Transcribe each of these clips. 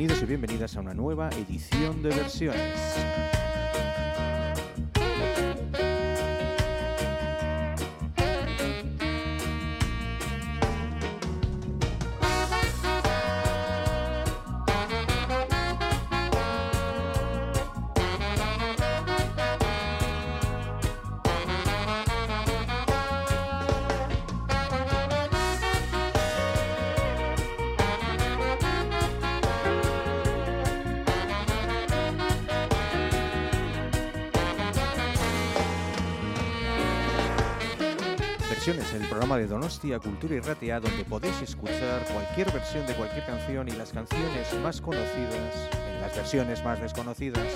Bienvenidos y bienvenidas a una nueva edición de versiones. programa de Donostia Cultura y Ratea donde podéis escuchar cualquier versión de cualquier canción y las canciones más conocidas en las versiones más desconocidas.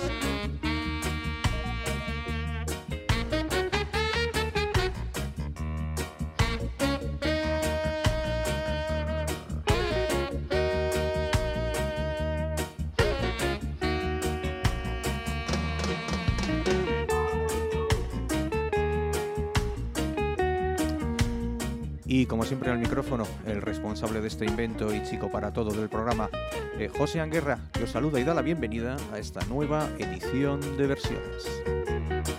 responsable de este invento y chico para todo del programa, eh, José Anguerra, que os saluda y da la bienvenida a esta nueva edición de versiones.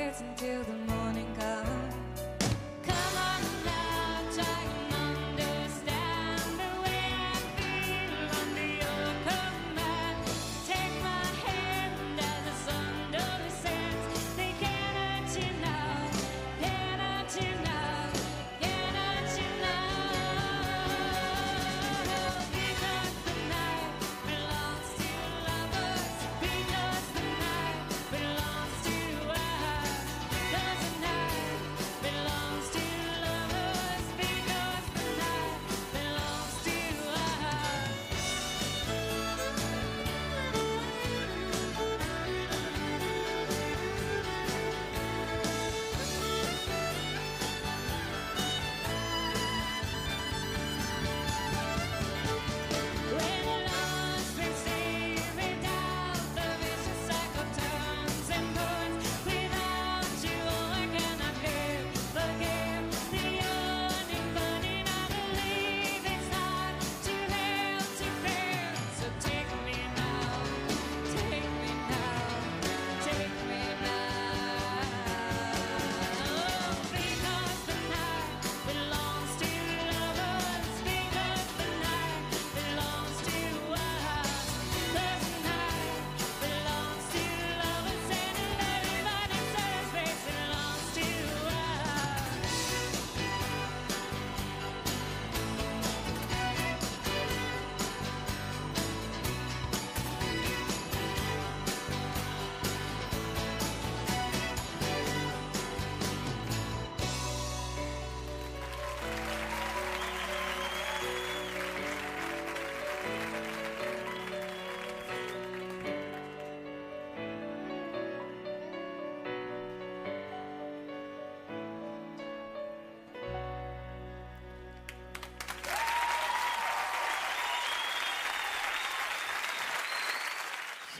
until the morning comes.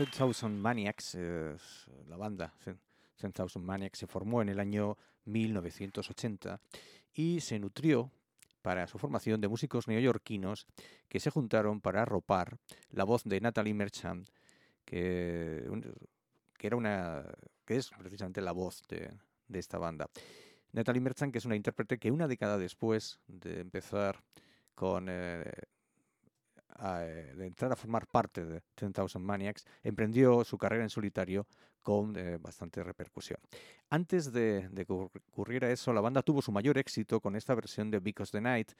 10,000 Maniacs, la banda 10,000 Maniacs se formó en el año 1980 y se nutrió para su formación de músicos neoyorquinos que se juntaron para arropar la voz de Natalie Merchant, que, que era una que es precisamente la voz de, esta banda. Natalie Merchant, que es una intérprete que una década después de empezar con eh, eh, de entrar a formar parte de 10,000 Maniacs, emprendió su carrera en solitario con eh, bastante repercusión. Antes de, que ocurriera eso, la banda tuvo su mayor éxito con esta versión de Because the Night,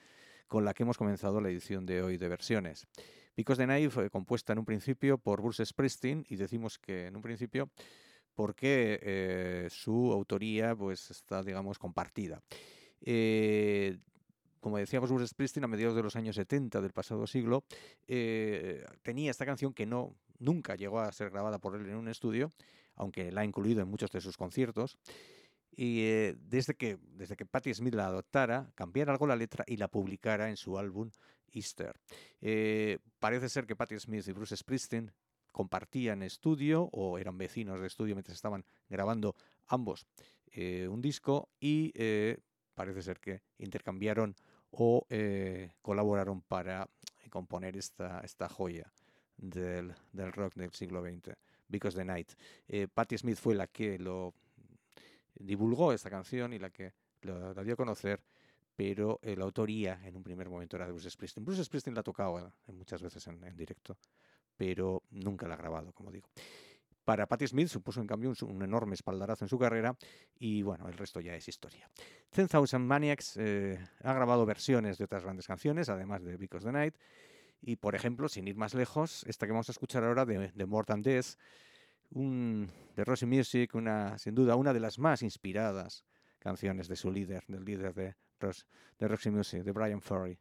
con la que hemos comenzado la edición de hoy de versiones. Because the Night fue compuesta en un principio por Bruce Springsteen, y decimos que en un principio porque eh, su autoría pues, está, digamos, compartida como decíamos, Bruce Springsteen a mediados de los años 70 del pasado siglo eh, tenía esta canción que no nunca llegó a ser grabada por él en un estudio, aunque la ha incluido en muchos de sus conciertos. Y eh, desde, que, desde que Patti Smith la adoptara, cambiara algo la letra y la publicara en su álbum Easter. Eh, parece ser que Patti Smith y Bruce Springsteen compartían estudio o eran vecinos de estudio mientras estaban grabando ambos un disco y parece ser que intercambiaron o eh, colaboraron para componer esta, esta joya del, rock del siglo XX, Because the Night. Eh, Patti Smith fue la que lo divulgó esta canción y la que lo, la dio a conocer, pero eh, la autoría en un primer momento era de Bruce Springsteen. Bruce Springsteen la ha tocado muchas veces en directo, pero nunca la ha grabado, como digo. Para Patti Smith supuso en cambio un, enorme espaldarazo en su carrera y bueno, el resto ya es historia. 10,000 Maniacs eh, ha grabado versiones de otras grandes canciones, además de Because the Night. Y por ejemplo, sin ir más lejos, esta que vamos a escuchar ahora de, de More Than Death, un, de Rosy Music, una, sin duda una de las más inspiradas canciones de su líder, del líder de, de Roxy Music, de Brian Ferry.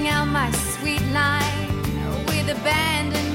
Casting out my sweet line with abandonment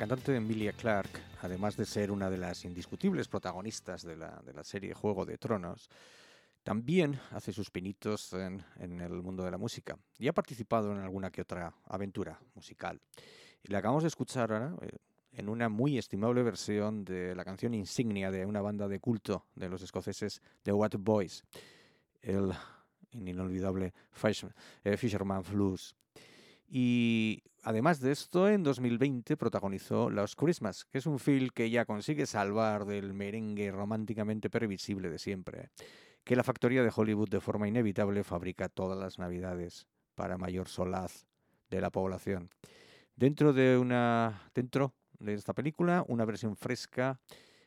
cantante Emilia Clarke, además de ser una de las indiscutibles protagonistas de la, de la serie Juego de Tronos, también hace sus pinitos en, en el mundo de la música y ha participado en alguna que otra aventura musical. Y la acabamos de escuchar ahora eh, en una muy estimable versión de la canción insignia de una banda de culto de los escoceses The What Boys, el inolvidable eh, Fisherman Blues. Y además de esto, en 2020 protagonizó Los Christmas, que es un film que ya consigue salvar del merengue románticamente previsible de siempre, que la factoría de Hollywood de forma inevitable fabrica todas las navidades para mayor solaz de la población. Dentro de una dentro de esta película, una versión fresca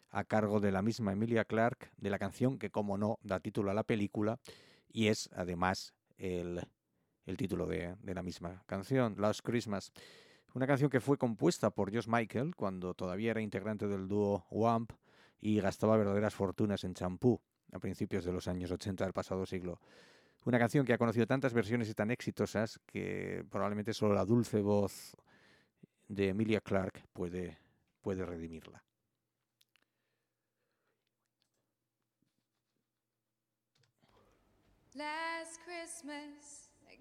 a cargo de la misma Emilia Clarke de la canción que como no da título a la película y es además el el título de, de la misma canción, Last Christmas. Una canción que fue compuesta por Josh Michael cuando todavía era integrante del dúo Wamp y gastaba verdaderas fortunas en champú a principios de los años 80 del pasado siglo. Una canción que ha conocido tantas versiones y tan exitosas que probablemente solo la dulce voz de Emilia Clarke puede, puede redimirla.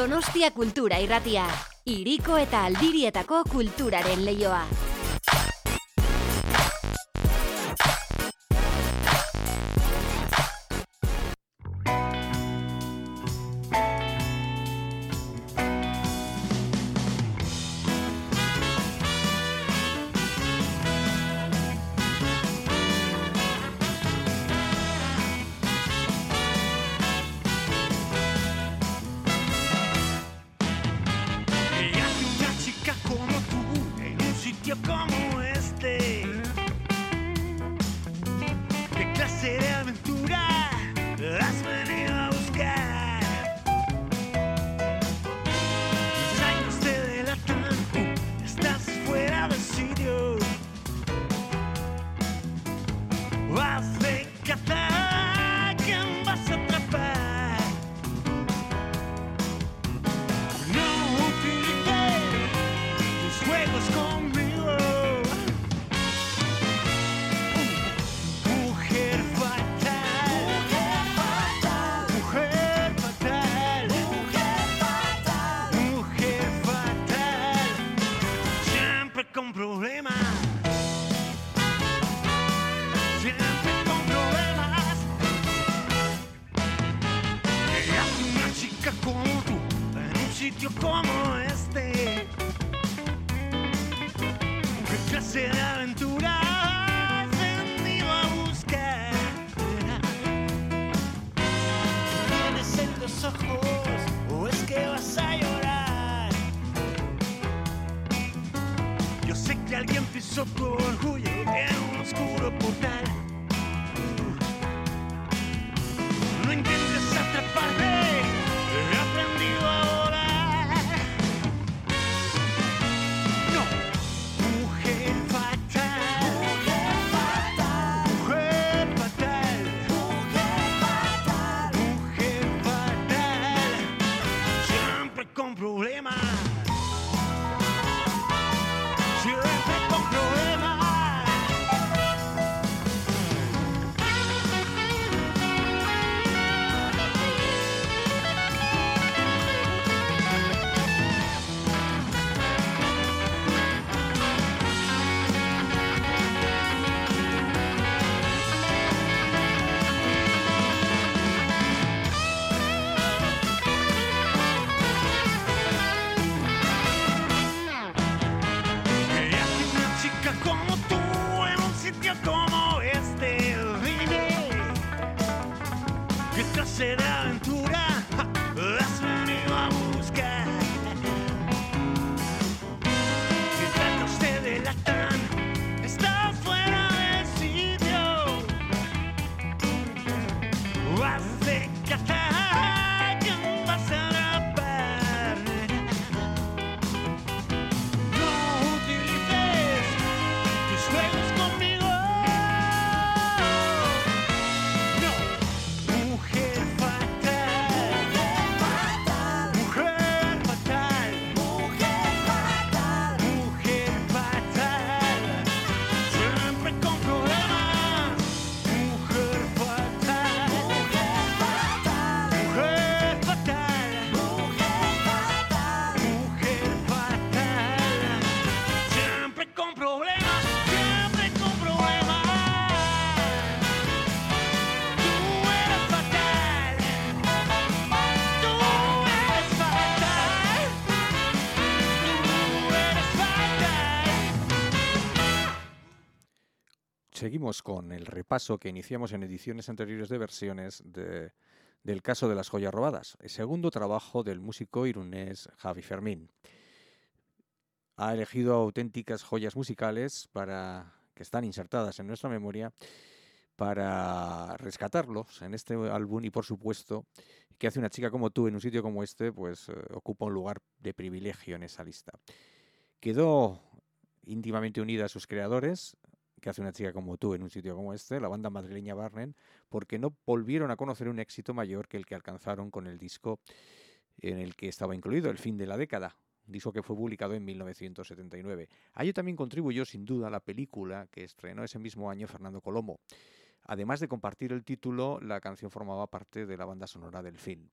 Donostia Kultura Irratia. Iriko eta Aldirietako kulturaren leioa. Seguimos con el repaso que iniciamos en ediciones anteriores de versiones de- del caso de las joyas robadas, el segundo trabajo del músico irunés Javi Fermín. Ha elegido auténticas joyas musicales para que están insertadas en nuestra memoria para rescatarlos en este álbum y por supuesto que hace una chica como tú en un sitio como este pues eh, ocupa un lugar de privilegio en esa lista. Quedó íntimamente unida a sus creadores, que hace una chica como tú en un sitio como este, la banda madrileña Barnen, porque no volvieron a conocer un éxito mayor que el que alcanzaron con el disco en el que estaba incluido, El fin de la década, disco que fue publicado en 1979. A ello también contribuyó sin duda la película que estrenó ese mismo año Fernando Colomo. Además de compartir el título, la canción formaba parte de la banda sonora del film.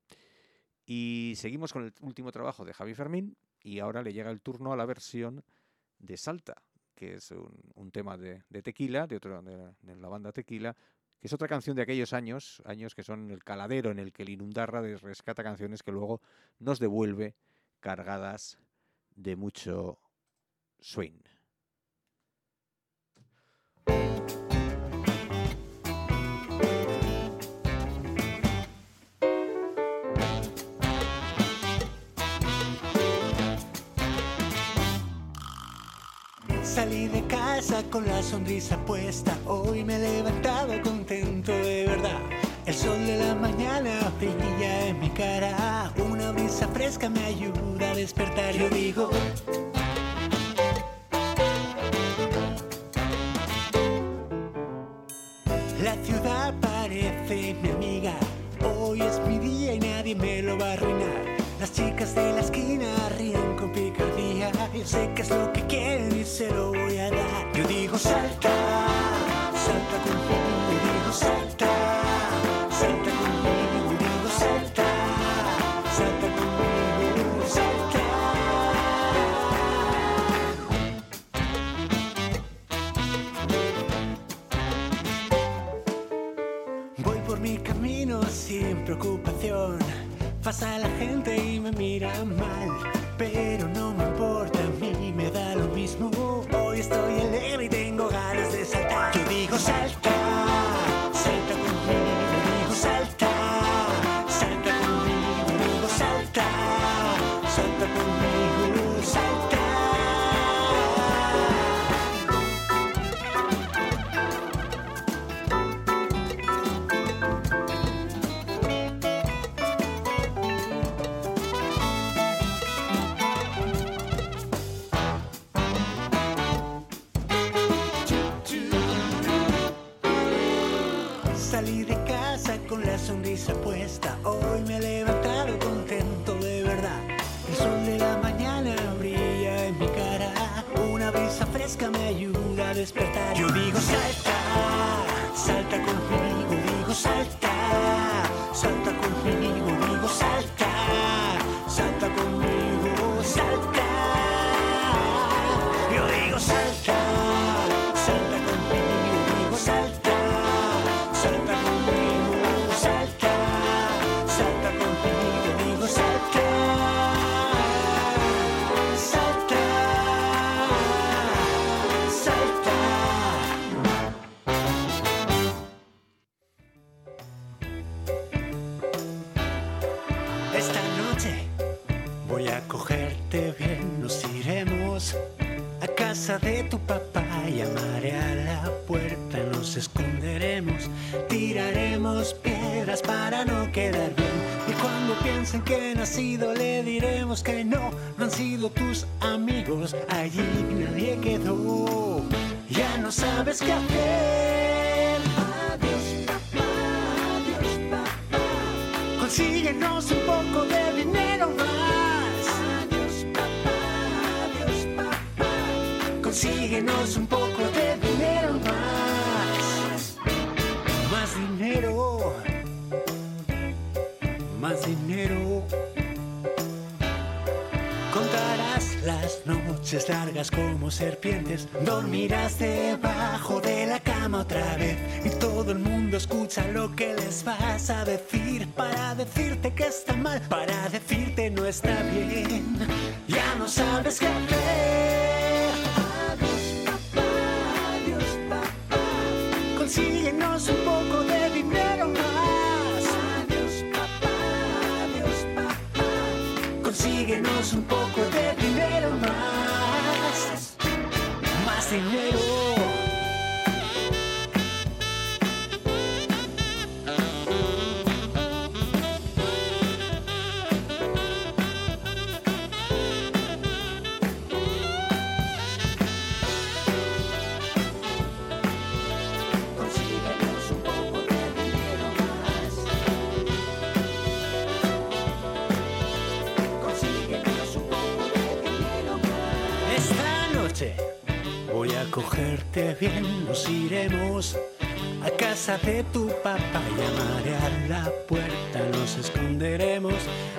Y seguimos con el último trabajo de Javi Fermín y ahora le llega el turno a la versión de Salta, que es un, tema de, Tequila, de, otro, de, de la banda Tequila, que es otra canción de aquellos años, años que son el caladero en el que el Inundarra rescata canciones que luego nos devuelve cargadas de mucho swing. Salí de casa con la sonrisa puesta, hoy me he levantado contento de verdad. El sol de la mañana brilla en mi cara, una brisa fresca me ayuda a despertar. Yo digo, la ciudad parece mi amiga, hoy es mi día y nadie me lo va a arruinar. Las chicas de la esquina ríen sé qué es lo que quieren y se lo voy a dar. Yo digo salta, salta conmigo, de tu papá, llamaré a la puerta, nos esconderemos, tiraremos piedras para no quedar bien. Y cuando piensen que he nacido le diremos que no, no han sido tus amigos, allí nadie quedó, ya no sabes qué hacer. Adiós papá, adiós papá. Consíguenos un poco de dinero Consíguenos un poco de dinero más. Más dinero. Más dinero. Contarás las noches largas como serpientes. Dormirás debajo de la cama otra vez. Y todo el mundo escucha lo que les vas a decir. Para decirte que está mal, para decirte no está bien. Ya no sabes qué hacer. Más cogerte bien, nos iremos a casa de tu papá, llamaré a la puerta, nos esconderemos,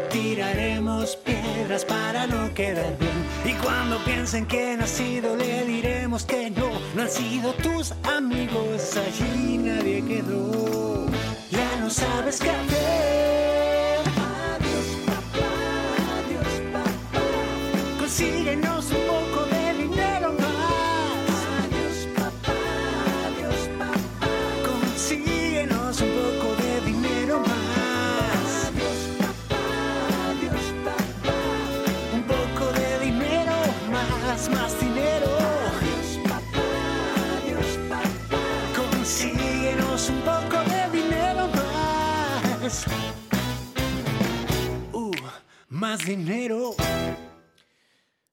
tiraremos piedras para no quedar bien. Y cuando piensen que he nacido, le diremos que no, no han sido tus amigos, allí nadie quedó. Ya no sabes qué hacer. Más dinero.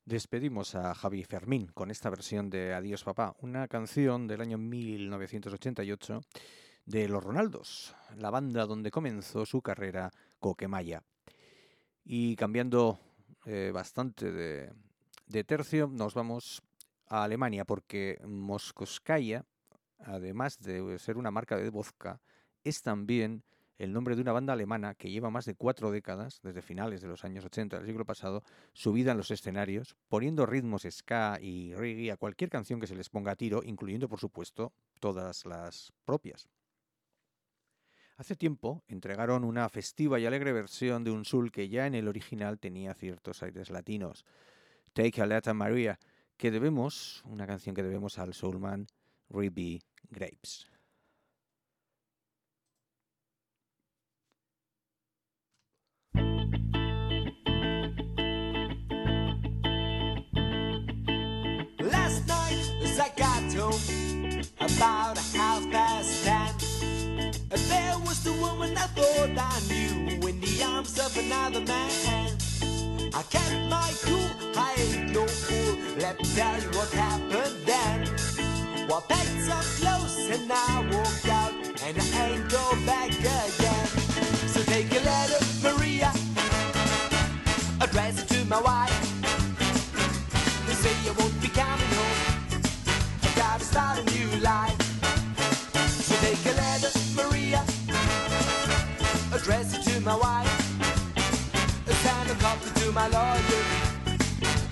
Despedimos a Javi Fermín con esta versión de Adiós Papá, una canción del año 1988 de Los Ronaldos, la banda donde comenzó su carrera Coquemaya. Y cambiando eh, bastante de, de tercio, nos vamos a Alemania porque Moskoskaya, además de ser una marca de vodka, es también el nombre de una banda alemana que lleva más de cuatro décadas, desde finales de los años 80 del siglo pasado, subida en los escenarios, poniendo ritmos ska y reggae a cualquier canción que se les ponga a tiro, incluyendo, por supuesto, todas las propias. Hace tiempo entregaron una festiva y alegre versión de un soul que ya en el original tenía ciertos aires latinos. Take a Letter Maria, que debemos, una canción que debemos al soulman Ruby Grapes. Last night as I got home about a half past ten There was the woman I thought I knew In the arms of another man. I kept my cool, I ain't no fool Let me tell you what happened then. Well, packed some clothes and I walked out And I ain't present to my wife. They say I won't be coming home. I gotta start a new life. So take a letter, Maria, address it to my wife, send a copy to my lawyer.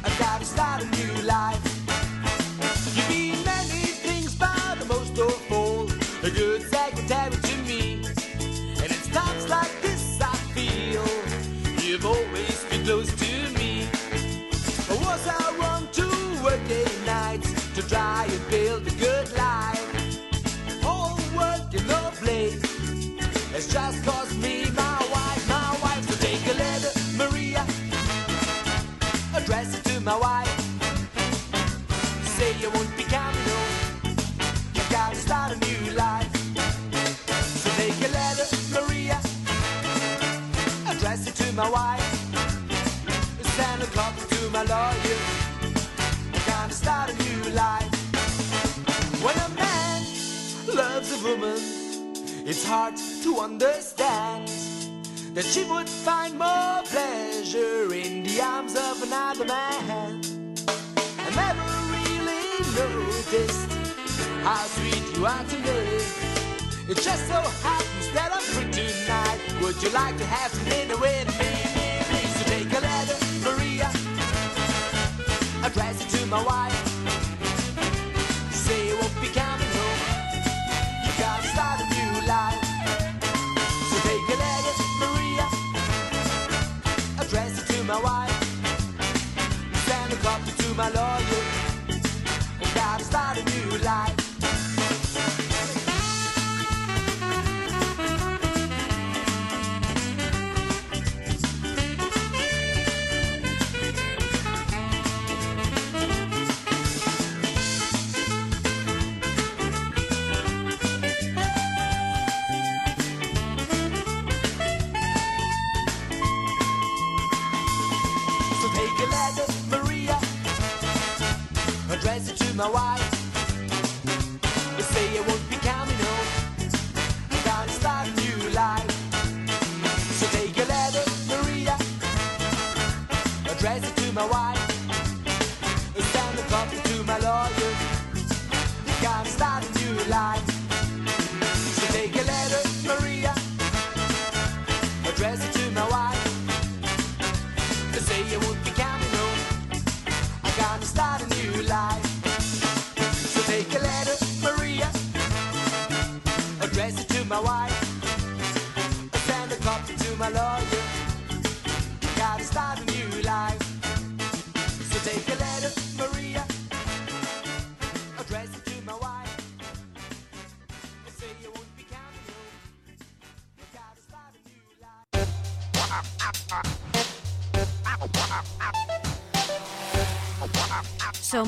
I gotta start a new life. You've been many things, but most of all, a good. Send a copy to my lawyer. I gotta start a new life. When a man loves a woman, it's hard to understand that she would find more pleasure in the arms of another man. I never really noticed how sweet you are to me. It just so happens that I'm free tonight. Would you like to have some dinner with me? My wife. Say you won't be coming home. You gotta start a new life. So take a letter, Maria, address it to my wife. Send a copy to my lawyer. I gotta start a new life.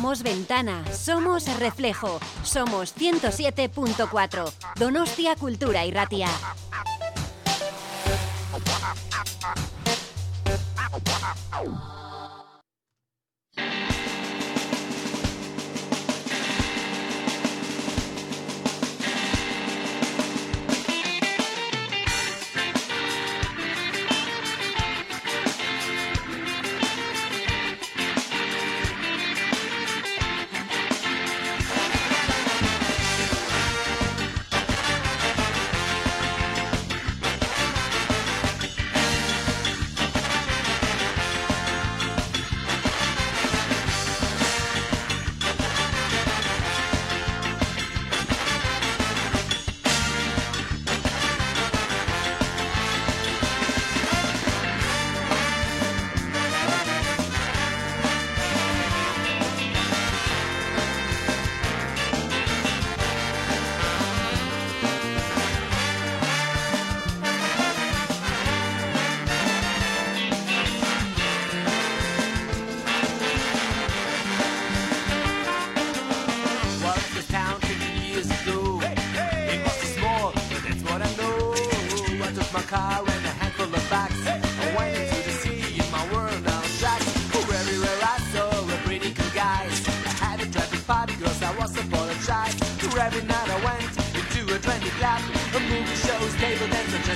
Somos ventana, somos reflejo, somos 107.4. Donostia Cultura y Ratia.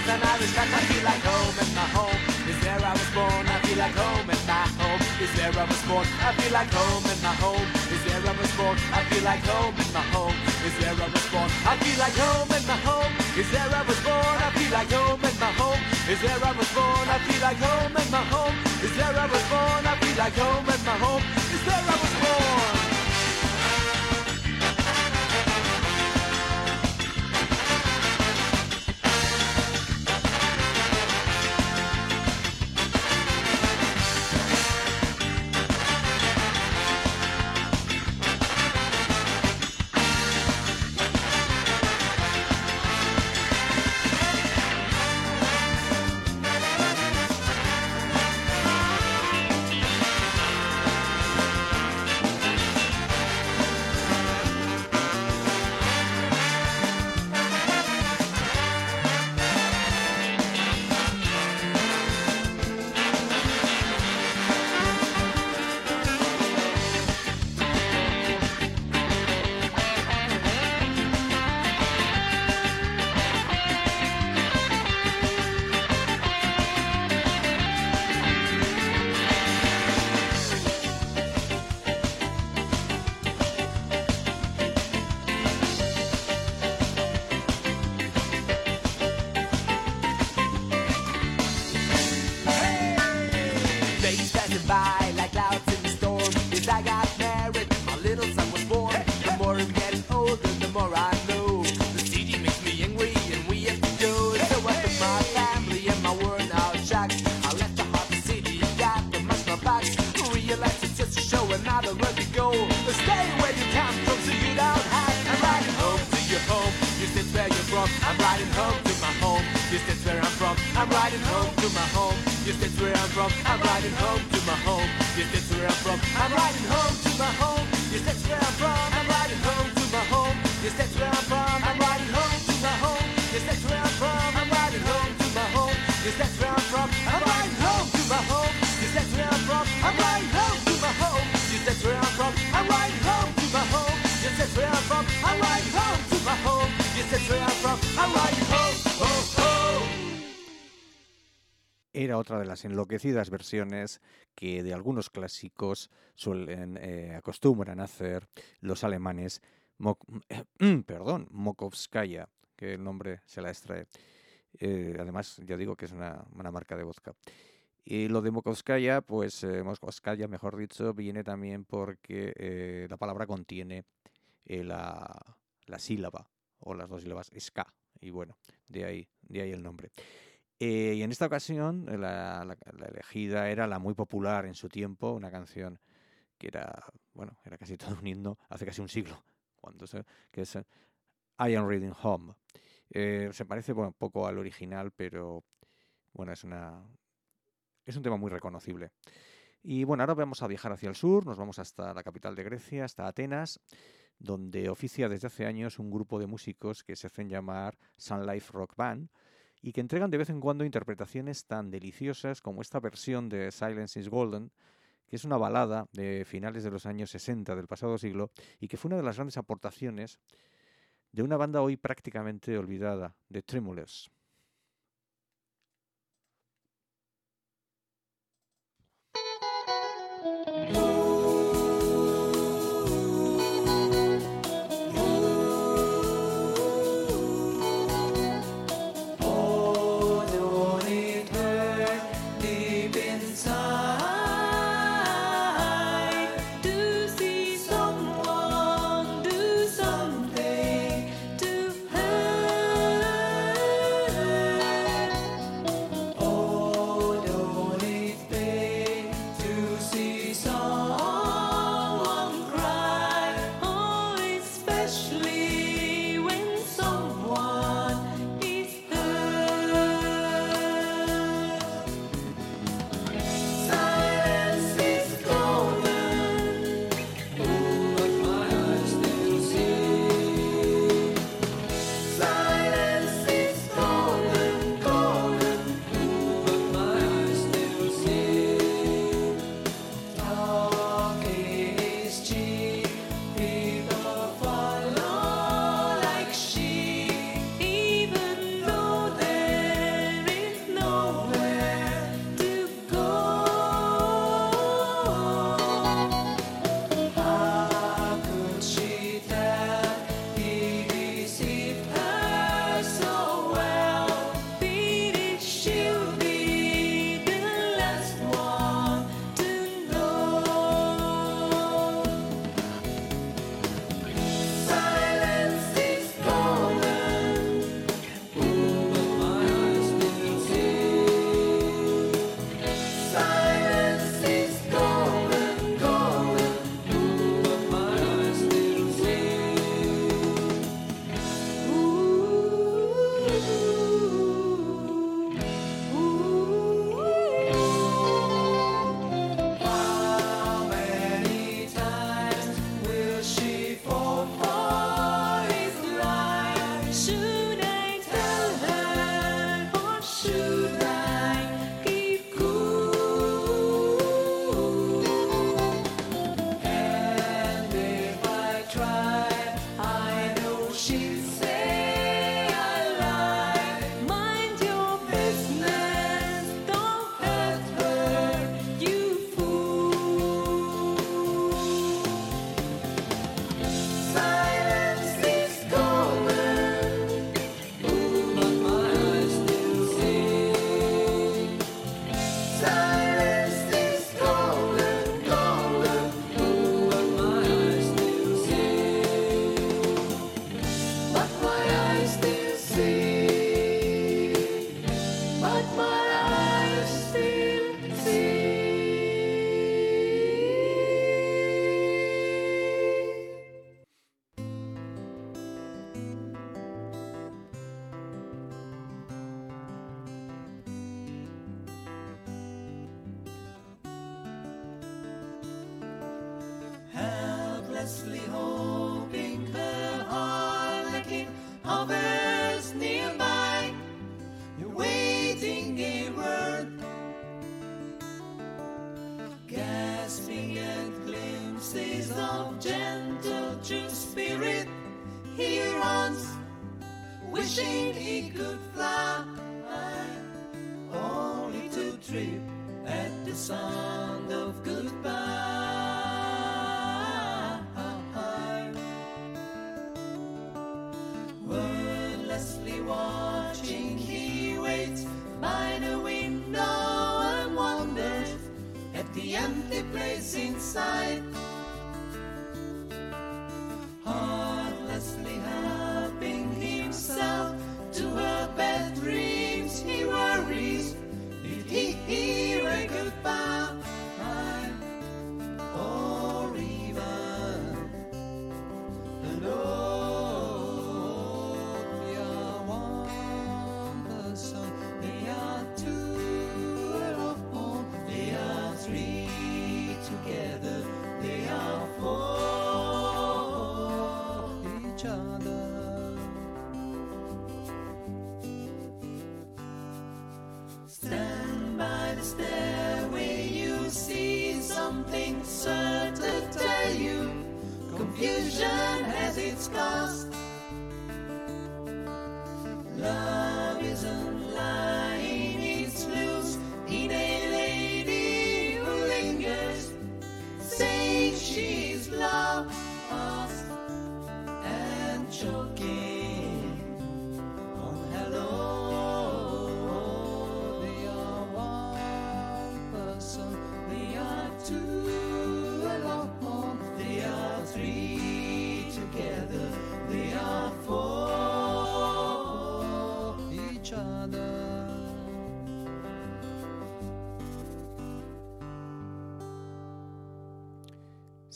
An Irish cat. I feel like home and my home is where I was born. I feel like home and my home is where I was born. I feel like home and my home is where I was born. I feel like home and my home is where I was born. I feel like home and my home Is there I was born, I feel like home and my home. Is there I was born, I feel like home and my home. Is there I was born, I feel like home and my home. Is there I was otra de las enloquecidas versiones que de algunos clásicos suelen, eh, acostumbran a hacer los alemanes, perdón, Mokovskaya, que el nombre se la extrae. Eh, además, ya digo que es una, una marca de vodka. Y lo de Mokovskaya, pues eh, Mokovskaya, mejor dicho, viene también porque eh, la palabra contiene eh, la, la sílaba o las dos sílabas ska. Y bueno, de ahí, de ahí el nombre. Eh, y en esta ocasión eh, la, elegida era la muy popular en su tiempo, una canción que era, bueno, era casi todo un himno hace casi un siglo, cuando se, que es eh, I Am Reading Home. Se parece bueno, un poco al original, pero bueno, es una es un tema muy reconocible. Y bueno, ahora vamos a viajar hacia el sur, nos vamos hasta la capital de Grecia, hasta Atenas, donde oficia desde hace años un grupo de músicos que se hacen llamar Sun Life Rock Band y que entregan de vez en cuando interpretaciones tan deliciosas como esta versión de Silence is Golden, que es una balada de finales de los años 60 del pasado siglo y que fue una de las grandes aportaciones de una banda hoy prácticamente olvidada, de Tremulous. Something certain to tell you. Confusion has its cost.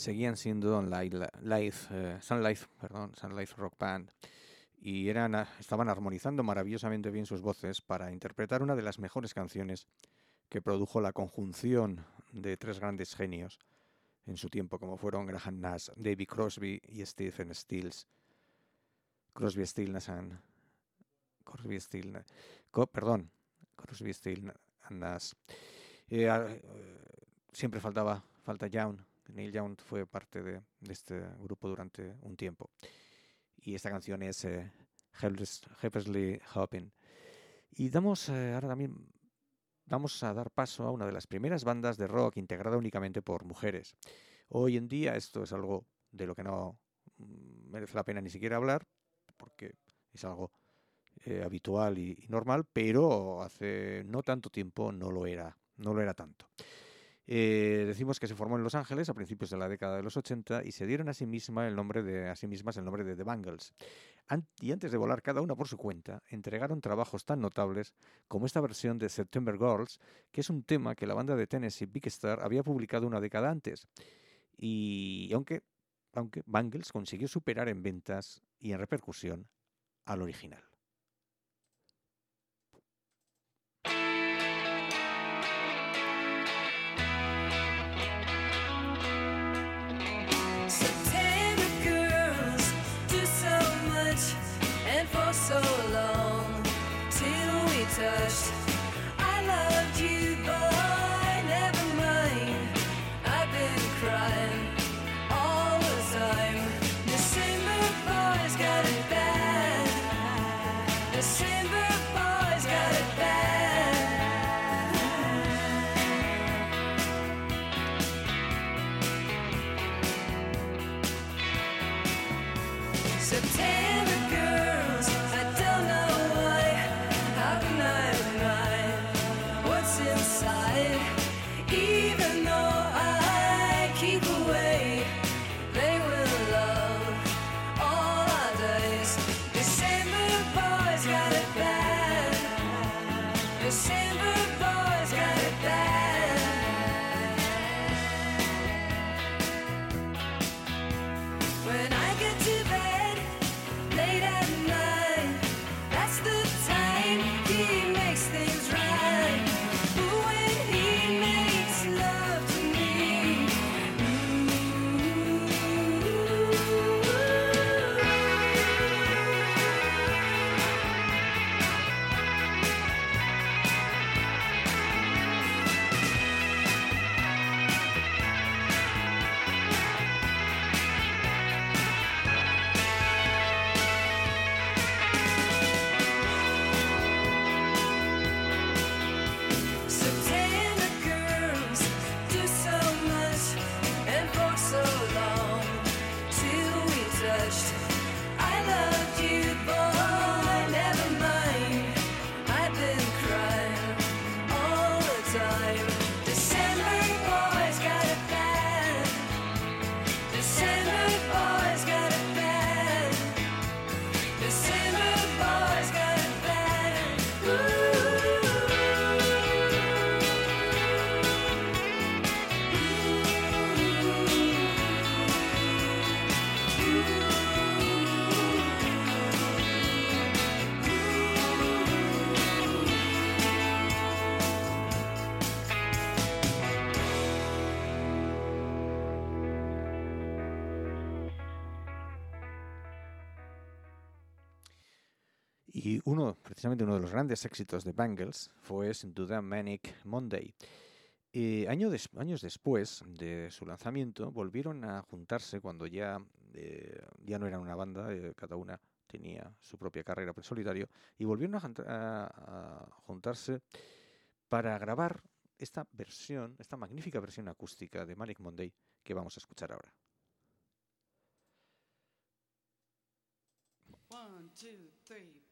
Seguían siendo eh, Sun Life, perdón, Sun Life Rock Band y eran, estaban armonizando maravillosamente bien sus voces para interpretar una de las mejores canciones que produjo la conjunción de tres grandes genios en su tiempo, como fueron Graham Nash, David Crosby y Stephen Stills. Crosby, Stills, Nash and- Crosby, Stills, Co- perdón, Crosby, Stills and Nash. Eh, eh, siempre faltaba, falta Young. Neil Young fue parte de, de este grupo durante un tiempo. Y esta canción es eh, Helpless- Helplessly Hopping. Y damos eh, ahora también vamos a dar paso a una de las primeras bandas de rock integrada únicamente por mujeres. Hoy en día esto es algo de lo que no mm, merece la pena ni siquiera hablar, porque es algo eh, habitual y, y normal, pero hace no tanto tiempo no lo era, no lo era tanto. Eh, decimos que se formó en Los Ángeles a principios de la década de los 80 y se dieron a sí, misma el nombre de, a sí mismas el nombre de The Bangles. An- y antes de volar cada una por su cuenta, entregaron trabajos tan notables como esta versión de September Girls, que es un tema que la banda de Tennessee Big Star había publicado una década antes. Y aunque, aunque Bangles consiguió superar en ventas y en repercusión al original. uno, precisamente uno de los grandes éxitos de Bangles fue sin duda Manic Monday. Eh, años después de su lanzamiento volvieron a juntarse cuando ya, eh, ya no eran una banda, eh, cada una tenía su propia carrera en solitario, y volvieron a, juntarse para grabar esta versión, esta magnífica versión acústica de Manic Monday que vamos a escuchar ahora. One, two, three.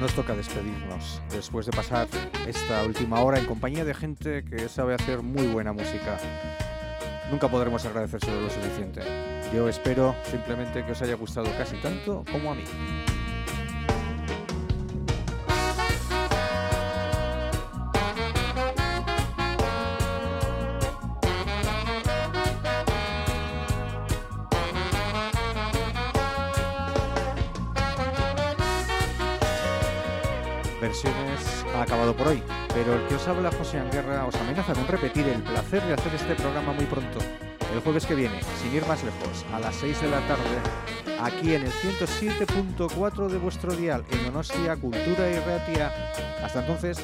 nos toca despedirnos después de pasar esta última hora en compañía de gente que sabe hacer muy buena música. Nunca podremos agradecérselo lo suficiente. Yo espero simplemente que os haya gustado casi tanto como a mí. Por hoy, pero el que os habla José Anguerra os amenaza con repetir el placer de hacer este programa muy pronto, el jueves que viene, sin ir más lejos, a las 6 de la tarde, aquí en el 107.4 de vuestro dial, en Donostia Cultura y Ratia. Hasta entonces.